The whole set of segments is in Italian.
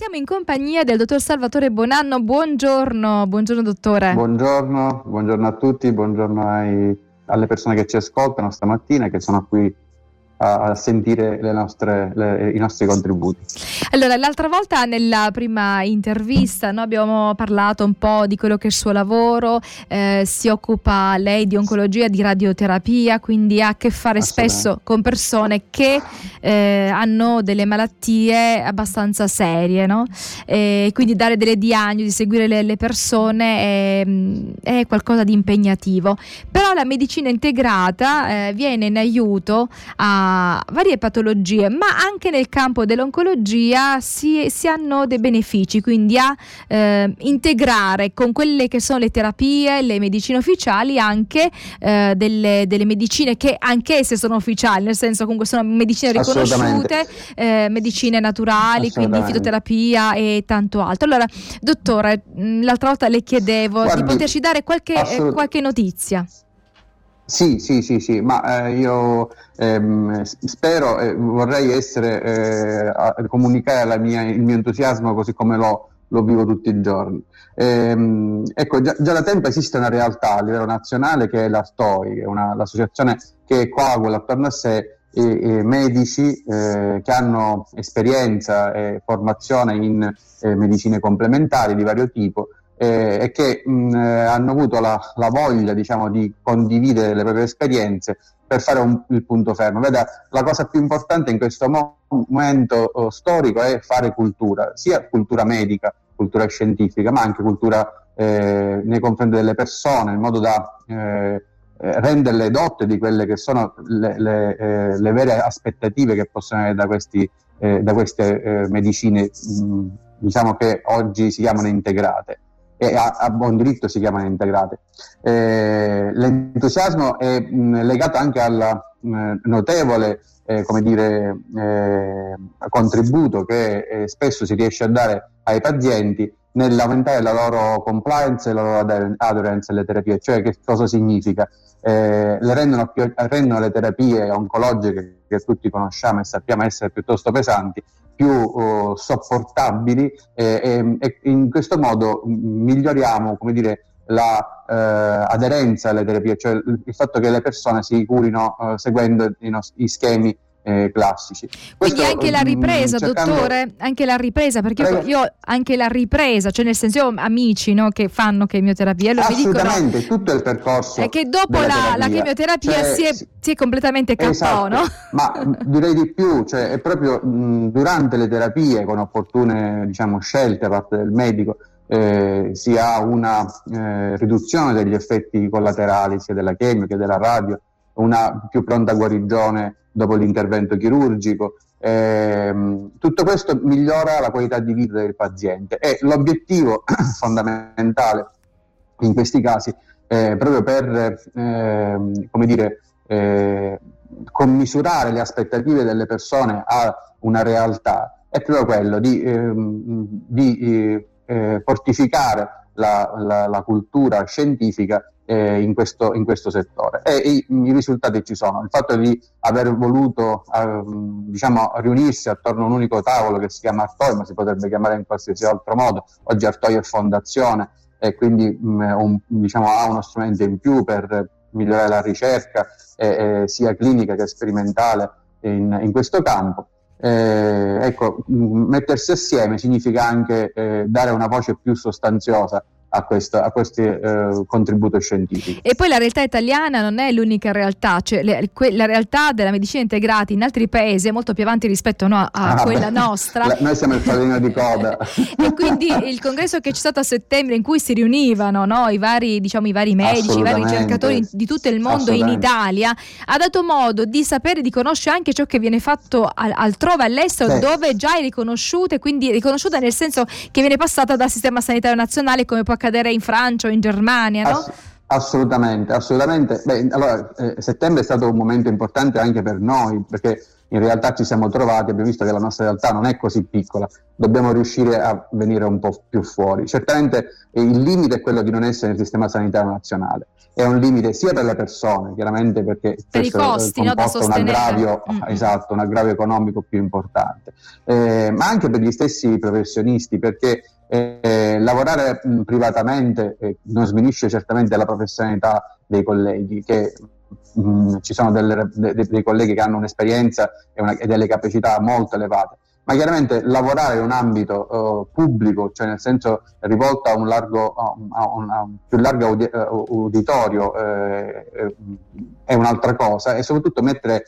Siamo in compagnia del dottor Salvatore Bonanno. Buongiorno, buongiorno dottore. Buongiorno, buongiorno a tutti, buongiorno ai, alle persone che ci ascoltano stamattina che sono qui a, sentire nostre, le, i nostri contributi. Allora, l'altra volta nella prima intervista no, abbiamo parlato un po' di quello che è il suo lavoro, eh, si occupa lei di oncologia, di radioterapia, quindi ha a che fare spesso con persone che eh, hanno delle malattie abbastanza serie, no? e quindi dare delle diagnosi, seguire le, le persone è, è, qualcosa di impegnativo. Però la medicina integrata eh, viene in aiuto a varie patologie, ma anche nel campo dell'oncologia si, si hanno dei benefici, quindi a eh, integrare con quelle che sono le terapie, le medicine ufficiali, anche eh, delle, delle, medicine che anch'esse sono ufficiali, nel senso comunque sono medicine riconosciute, eh, medicine naturali, quindi fitoterapia e tanto altro. Allora, dottore, l'altra volta le chiedevo Guardi, di poterci dare qualche, eh, qualche notizia. Sì, sì, sì, sì, ma eh, io ehm, spero e eh, vorrei essere, eh, a, comunicare mia, il mio entusiasmo così come lo, lo vivo tutti i giorni. Ehm, ecco, già, già, da tempo esiste una realtà a livello nazionale che è la STOI, è una, l'associazione che coagula attorno a sé i, i medici eh, che hanno esperienza e formazione in eh, medicine complementari di vario tipo eh, e che mh, eh, hanno avuto la, la voglia diciamo, di condividere le proprie esperienze per fare un, il punto fermo. Veda, la cosa più importante in questo mo- momento oh, storico è fare cultura, sia cultura medica, cultura scientifica, ma anche cultura eh, nei confronti delle persone, in modo da eh, eh renderle dotte di quelle che sono le, le, eh, le vere aspettative che possono avere da, questi, eh, da queste medicine, mh, diciamo che oggi si chiamano integrate e a, a, buon diritto si chiamano integrate. Eh, l'entusiasmo è mh, legato anche al notevole eh, dire, eh, contributo che eh, spesso si riesce a dare ai pazienti nell'aumentare la loro compliance e la loro adherence alle terapie, cioè che cosa significa? Eh, le rendono, più, rendono, le terapie oncologiche che tutti conosciamo e sappiamo essere piuttosto pesanti più uh, sopportabili e, e, in questo modo miglioriamo come dire, la eh, aderenza alle terapie, cioè il, il, fatto che le persone si curino eh, seguendo i, nostri, i schemi eh, classici. Quindi anche la mm, ripresa, cercando... dottore, anche la ripresa, perché io, io, anche la ripresa, cioè nel senso io ho amici no, che fanno chemioterapia, allora Assolutamente, dicono, tutto il percorso. È che dopo la, la, chemioterapia cioè, si, è, si, è, completamente KO, esatto, no? Ma direi di più, cioè è proprio mh, durante le terapie, con opportune diciamo, scelte da parte del medico, eh, si ha una eh, riduzione degli effetti collaterali sia della chemio che della radio, una più pronta guarigione dopo l'intervento chirurgico. Eh, tutto questo migliora la qualità di vita del paziente e l'obiettivo fondamentale in questi casi eh, proprio per eh, come dire, eh, commisurare le aspettative delle persone a una realtà è proprio quello di, ehm, di eh, eh, fortificare la, la, la, cultura scientifica eh, in, questo, in, questo, settore. E i, i, risultati ci sono. Il fatto di aver voluto eh, diciamo, riunirsi attorno a un unico tavolo che si chiama Artoi, ma si potrebbe chiamare in qualsiasi altro modo, oggi Artoi è fondazione e quindi mh, un, diciamo, ha uno strumento in più per migliorare la ricerca eh, sia clinica che sperimentale in, in questo campo eh, ecco, mettersi assieme significa anche eh, dare una voce più sostanziosa a, questo, a questi eh, contributo scientifico. E poi la realtà italiana non è l'unica realtà, cioè le, que, la realtà della medicina integrata in altri paesi è molto più avanti rispetto no, a ah, quella beh, nostra. La, noi siamo il pallino di coda. e quindi il congresso che c'è stato a settembre in cui si riunivano no, i, vari, diciamo, i vari medici, i vari ricercatori di tutto il mondo in Italia, ha dato modo di sapere, di conoscere anche ciò che viene fatto al, altrove all'estero, sì. dove già è riconosciuta e quindi riconosciuta nel senso che viene passata dal sistema sanitario nazionale come può accadere in Francia o in Germania, no? Ass- assolutamente, assolutamente. Beh, allora, eh, settembre è stato un momento importante anche per noi, perché in realtà ci siamo trovati, abbiamo visto che la nostra realtà non è così piccola, dobbiamo riuscire a venire un po' più fuori. Certamente il limite è quello di non essere nel sistema sanitario nazionale, è un limite sia per le persone, chiaramente perché per i costi, no, un aggravio, mm. esatto, un aggravio economico più importante, eh, ma anche per gli stessi professionisti, perché eh, lavorare mh, privatamente eh, non sminisce certamente la professionalità dei colleghi, che mh, ci sono delle, de, dei colleghi che hanno un'esperienza e, una, e, delle capacità molto elevate, ma chiaramente lavorare in un ambito uh, pubblico, cioè nel senso rivolto a un, largo, a un, a un, più largo audi- uh, uditorio, eh, eh, è un'altra cosa. E soprattutto mettere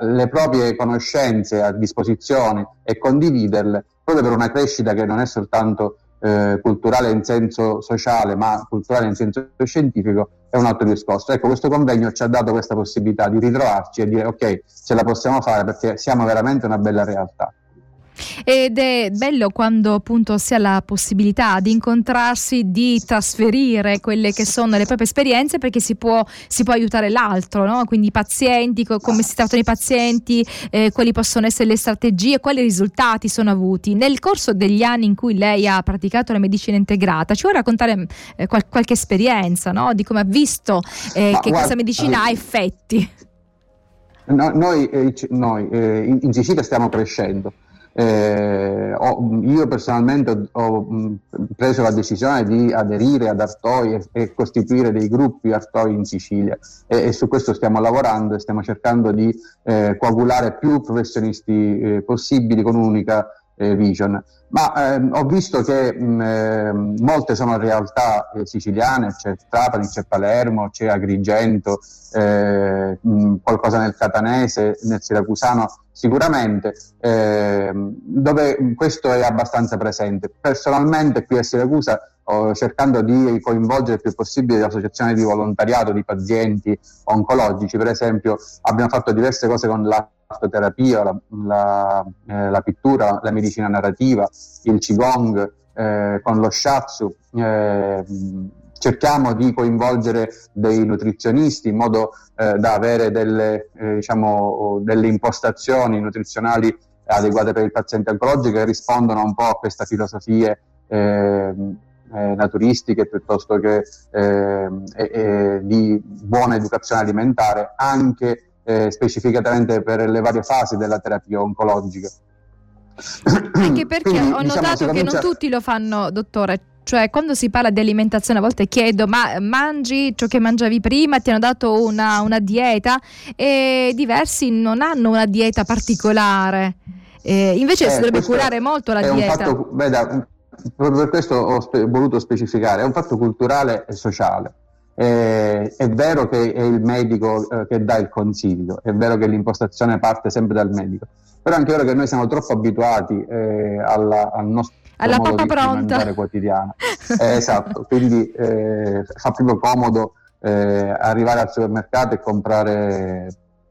le proprie conoscenze a disposizione e condividerle proprio per una crescita che non è soltanto eh, culturale in senso sociale, ma culturale in senso scientifico, è un altro discorso. Ecco, questo convegno ci ha dato questa possibilità di ritrovarci e dire ok, ce la possiamo fare perché siamo veramente una bella realtà. Ed è bello quando appunto si ha la possibilità di incontrarsi, di trasferire quelle che sono le proprie esperienze perché si può, si può aiutare l'altro, no? quindi i pazienti, come si trattano i pazienti, eh, quali possono essere le strategie, quali risultati sono avuti. Nel corso degli anni in cui lei ha praticato la medicina integrata, ci vuoi raccontare eh, qual- qualche esperienza no? di come ha visto eh, che guarda, questa medicina ha effetti? No, noi, eh, noi eh, in, in Sicilia stiamo crescendo. Eh, ho, io personalmente ho preso la decisione di aderire ad Artoi e, e costituire dei gruppi Artoi in Sicilia. E, e, su questo stiamo lavorando e stiamo cercando di eh, coagulare più professionisti eh, possibili con un'unica vision. Ma ehm, ho visto che mh, ehm, molte sono realtà eh, siciliane, c'è Trapani, c'è Palermo, c'è Agrigento, eh, mh, qualcosa nel catanese, nel siracusano, sicuramente, eh, dove questo è abbastanza presente. Personalmente qui a Siracusa cercando di coinvolgere il più possibile l'associazione di volontariato di pazienti oncologici, per esempio abbiamo fatto diverse cose con la l'artoterapia, la, la, eh, la, pittura, la medicina narrativa, il Qigong, eh, con lo Shatsu. Eh, cerchiamo di coinvolgere dei nutrizionisti in modo eh, da avere delle, eh, diciamo, delle impostazioni nutrizionali adeguate per il paziente oncologico che rispondono un po' a queste filosofie eh, eh, naturistiche piuttosto che eh, eh, di buona educazione alimentare anche eh, specificatamente per le varie fasi della terapia oncologica. Anche perché Quindi, ho diciamo, notato che non tutti lo fanno, dottore. Cioè, quando si parla di alimentazione, a volte chiedo: ma mangi ciò che mangiavi prima? Ti hanno dato una, una dieta? E diversi non hanno una dieta particolare. Eh, invece eh, si dovrebbe curare molto la dieta. Fatto, veda, proprio per questo ho spe- voluto specificare: è un fatto culturale e sociale. Eh, è vero che è il medico eh, che dà il consiglio, è vero che l'impostazione parte sempre dal medico, però è anche vero che noi siamo troppo abituati eh, alla, al nostro alla modo pronta. quotidiano. Eh, esatto, quindi eh, fa proprio comodo eh, arrivare al supermercato e comprare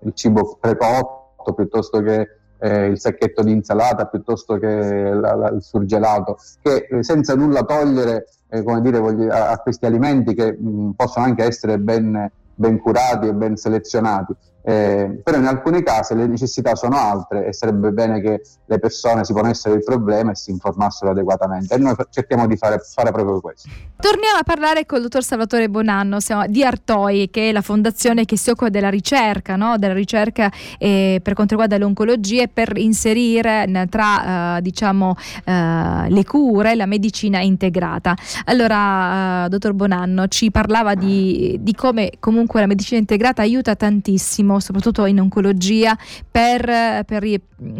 il cibo precotto piuttosto che il sacchetto di insalata, piuttosto che la, la, il surgelato, che senza nulla togliere eh, dire, voglio, a, a, questi alimenti che mh, possono anche essere ben, ben curati e ben selezionati. Eh, però in alcuni casi le necessità sono altre e sarebbe bene che le persone si ponessero il problema e si informassero adeguatamente e noi cerchiamo di fare, fare proprio questo. Torniamo a parlare con il dottor Salvatore Bonanno di Artoi che è la fondazione che si occupa della ricerca, no? della ricerca eh, per quanto riguarda l'oncologia e per inserire tra eh, diciamo, eh, le cure la medicina integrata. Allora, eh, dottor Bonanno ci parlava di, di come comunque la medicina integrata aiuta tantissimo benissimo, soprattutto in oncologia, per, per,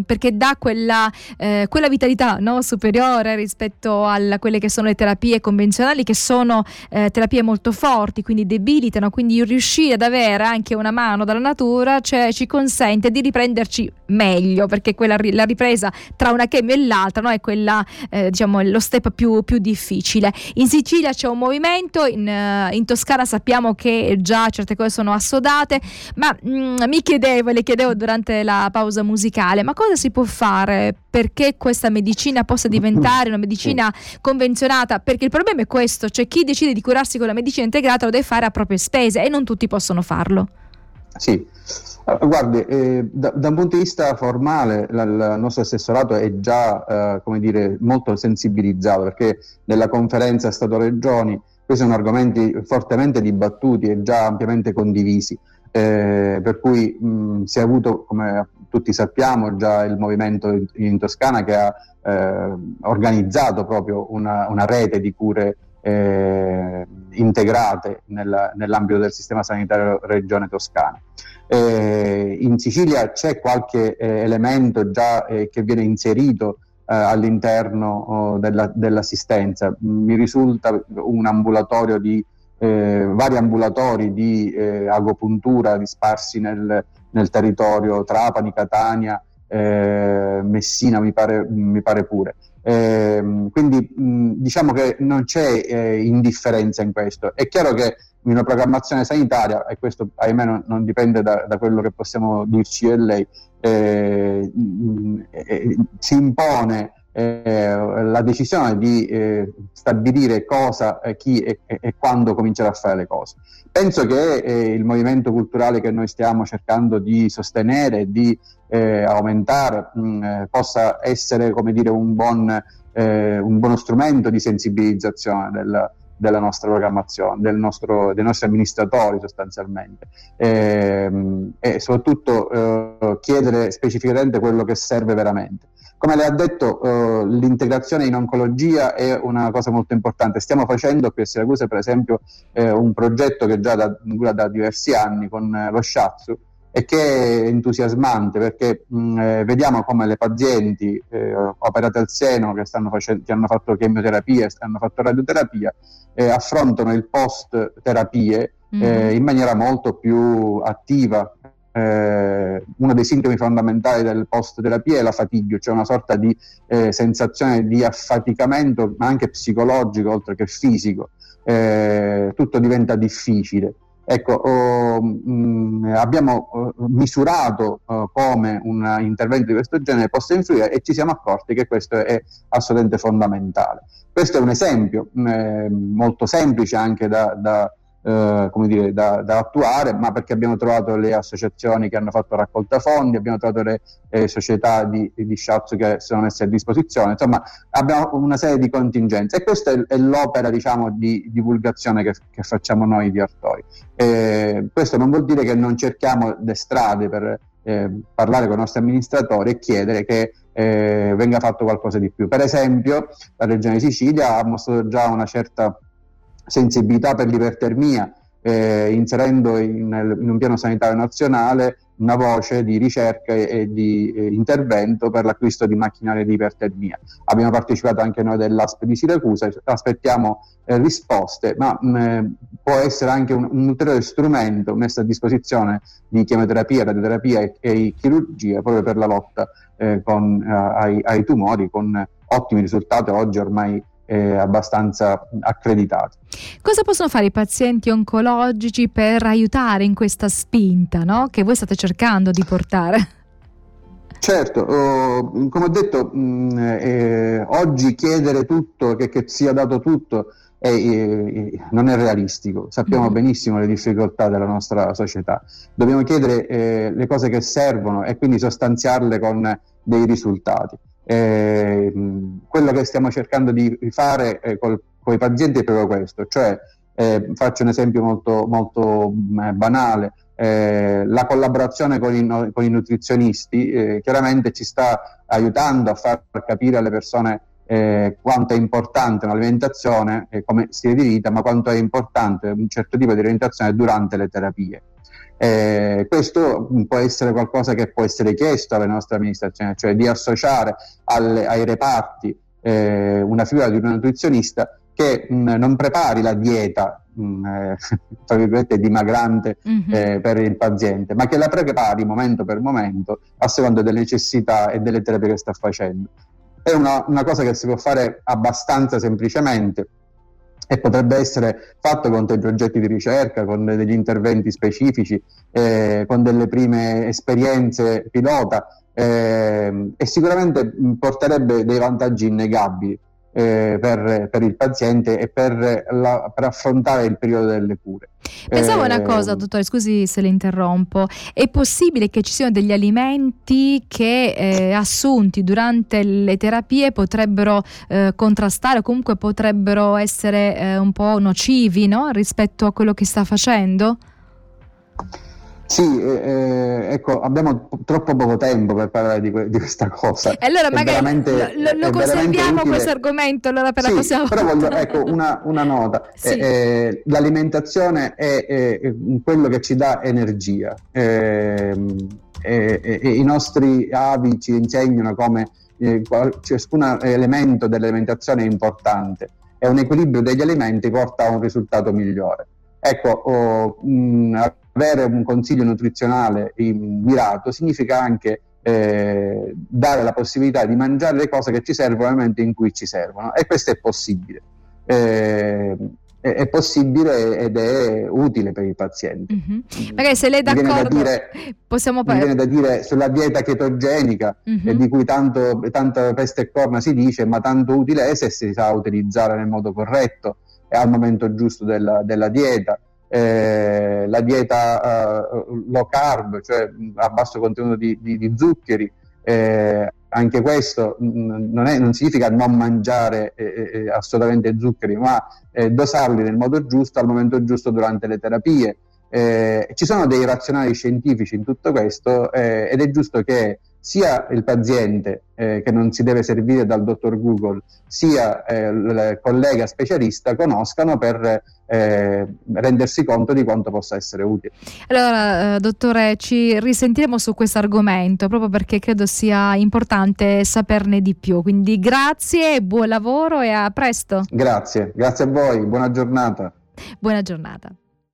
perché dà quella, eh, quella vitalità no? superiore rispetto a quelle che sono le terapie convenzionali, che sono eh, terapie molto forti, quindi debilitano, quindi riuscire ad avere anche una mano dalla natura cioè, ci consente di riprenderci meglio, perché quella, la ripresa tra una chemio e l'altra no? è quella, eh, diciamo, lo step più, più, difficile. In Sicilia c'è un movimento, in, uh, in Toscana sappiamo che già certe cose sono assodate, ma mh, mm, mi chiedevo, le chiedevo durante la pausa musicale, ma cosa si può fare perché questa medicina possa diventare una medicina convenzionata? Perché il problema è questo, cioè chi decide di curarsi con la medicina integrata lo deve fare a proprie spese e non tutti possono farlo. Sì, guardi, eh, da, da, un punto di vista formale la, il nostro assessorato è già eh, come dire, molto sensibilizzato perché nella conferenza Stato-Regioni questi sono argomenti fortemente dibattuti e già ampiamente condivisi. Eh, per cui mh, si è avuto, come tutti sappiamo, già il movimento in, in Toscana che ha eh, organizzato proprio una, una, rete di cure eh, integrate nel, nell'ambito del sistema sanitario regione toscana. Eh, in Sicilia c'è qualche eh, elemento già eh, che viene inserito all'interno oh, della, dell'assistenza. Mi risulta un ambulatorio di eh, vari ambulatori di eh, agopuntura disparsi nel, nel, territorio Trapani, Catania, eh, Messina mi pare, mi pare pure. Eh, quindi mh, diciamo che non c'è eh, indifferenza in questo. È chiaro che in una programmazione sanitaria, e questo ahimè non, non dipende da, da, quello che possiamo dirci io e lei, eh, mh, si impone eh, la decisione di eh, stabilire cosa, eh, chi e, e, quando cominciare a fare le cose. Penso che eh, il movimento culturale che noi stiamo cercando di sostenere e di eh, aumentare mh, mm, eh, possa essere come dire, un, buon, un buono strumento di sensibilizzazione del, della nostra programmazione, del nostro, dei nostri amministratori sostanzialmente e, ehm, e soprattutto chiedere specificamente quello che serve veramente. Come le ha detto, uh, l'integrazione in oncologia è una cosa molto importante. Stiamo facendo qui a Siracusa, per esempio, eh, un progetto che già da, dura da diversi anni con eh, lo Shatsu e che è entusiasmante perché mh, eh, vediamo come le pazienti eh, operate al seno che, facendo, che, hanno fatto chemioterapia e hanno fatto radioterapia eh, affrontano il post terapie mm. in maniera molto più attiva eh, uno dei sintomi fondamentali del post-terapia è la fatica, cioè una sorta di eh, sensazione di affaticamento, ma anche psicologico oltre che fisico. Eh, tutto diventa difficile. Ecco, oh, mm, abbiamo oh, misurato oh, come un intervento di questo genere possa influire e ci siamo accorti che questo è assolutamente fondamentale. Questo è un esempio mh, mm, molto semplice anche da, da eh, come dire, da, da, attuare, ma perché abbiamo trovato le associazioni che hanno fatto raccolta fondi, abbiamo trovato le eh, società di, di shiatsu che sono messe a disposizione, insomma abbiamo una serie di contingenze e questa è, è l'opera diciamo, di divulgazione che, che, facciamo noi di Artori. Eh, questo non vuol dire che non cerchiamo le strade per eh, parlare con i nostri amministratori e chiedere che eh, venga fatto qualcosa di più. Per esempio, la Regione Sicilia ha mostrato già una certa sensibilità per l'ipertermia, eh, inserendo in, in, un piano sanitario nazionale una voce di ricerca e, e di eh, intervento per l'acquisto di macchinari di ipertermia. Abbiamo partecipato anche noi dell'ASP di Siracusa, aspettiamo eh, risposte, ma mh, mm, può essere anche un, un, ulteriore strumento messo a disposizione di chemioterapia, radioterapia e, e chirurgia proprio per la lotta eh, con, eh, ai, ai tumori con ottimi risultati oggi ormai eh, abbastanza accreditati. Cosa possono fare i pazienti oncologici per aiutare in questa spinta no? che voi state cercando di portare? Certo, oh, come ho detto, mh, mm, eh, oggi chiedere tutto, che, che, sia dato tutto, è, eh, non è realistico. Sappiamo mm. benissimo le difficoltà della nostra società. Dobbiamo chiedere eh, le cose che servono e quindi sostanziarle con dei risultati. Eh, quello che stiamo cercando di fare eh, con i pazienti è proprio questo, cioè eh, faccio un esempio molto, molto mh, mm, banale, eh, la collaborazione con i, con i nutrizionisti eh, chiaramente ci sta aiutando a far capire alle persone eh, quanto è importante un'alimentazione come stile di vita, ma quanto è importante un certo tipo di alimentazione durante le terapie. Eh, questo può essere qualcosa che può essere chiesto alle nostre amministrazioni, cioè di associare alle, ai reparti eh, una figura di un nutrizionista che mh, non prepari la dieta mh, eh, tra virgolette dimagrante mm-hmm. eh, per il paziente, ma che la prepari momento per momento a seconda delle necessità e delle terapie che sta facendo. È una, una cosa che si può fare abbastanza semplicemente e potrebbe essere fatto con dei progetti di ricerca, con degli interventi specifici, eh, con delle prime esperienze pilota eh, e sicuramente porterebbe dei vantaggi innegabili. Eh, per, per, il paziente e per, la, per, affrontare il periodo delle cure. Pensavo eh, una cosa, dottore, scusi se le interrompo. È possibile che ci siano degli alimenti che eh, assunti durante le terapie potrebbero eh, contrastare o comunque potrebbero essere eh, un po' nocivi no? rispetto a quello che sta facendo? Sì, eh, eh, ecco, abbiamo troppo poco tempo per parlare di, que- di questa cosa. E allora magari lo, lo conserviamo questo argomento allora per sì, la prossima però voglio, ecco, una, una nota. Sì. Eh, eh l'alimentazione è, è, quello che ci dà energia. Ehm, I nostri avi ci insegnano come eh, ciascun elemento dell'alimentazione è importante e un equilibrio degli alimenti porta a un risultato migliore. Ecco, oh, mh, avere un consiglio nutrizionale mirato significa anche eh, dare la possibilità di mangiare le cose che ci servono nel momento in cui ci servono e questo è possibile. Eh, è possibile ed è utile per il paziente. Mm-hmm. Magari se lei è d'accordo, dire, possiamo parlare. Mi viene da dire sulla dieta chetogenica, mm-hmm. eh, di cui tanto, tanta peste e corna si dice, ma tanto utile è se si sa utilizzare nel modo corretto e al momento giusto della, della dieta eh, la dieta eh, low carb, cioè a basso contenuto di, di, di zuccheri, eh, anche questo non, è, non, significa non mangiare eh, eh, eh, assolutamente zuccheri, ma dosarli nel modo giusto, al momento giusto durante le terapie. ci sono dei razionali scientifici in tutto questo ed è giusto che sia il paziente eh, che non si deve servire dal dottor Google, sia eh, il collega specialista conoscano per eh, rendersi conto di quanto possa essere utile. Allora, eh, dottore, ci risentiremo su questo argomento proprio perché credo sia importante saperne di più. Quindi grazie, buon lavoro e a presto. Grazie, grazie a voi, buona giornata. Buona giornata.